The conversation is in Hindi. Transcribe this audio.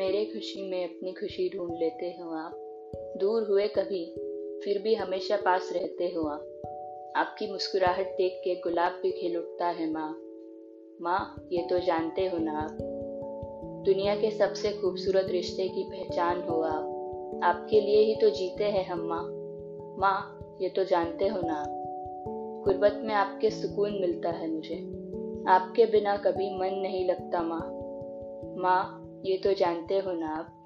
खुशी में अपनी खुशी ढूंढ लेते हो आप। दूर हुए कभी, फिर भी हमेशा पास रहते हो आप। आपकी मुस्कुराहट देख के गुलाब भी खिल उठता है माँ। माँ, ये तो जानते हो ना आप। दुनिया के सबसे खूबसूरत रिश्ते की पहचान हो आप। आपके लिए ही तो जीते हैं हम माँ। माँ, ये तो जानते हो ना आप। गुर्बत में आपके सुकून मिलता है मुझे। आपके बिना कभी मन नहीं लगता माँ। माँ ये तो जानते हो ना आप।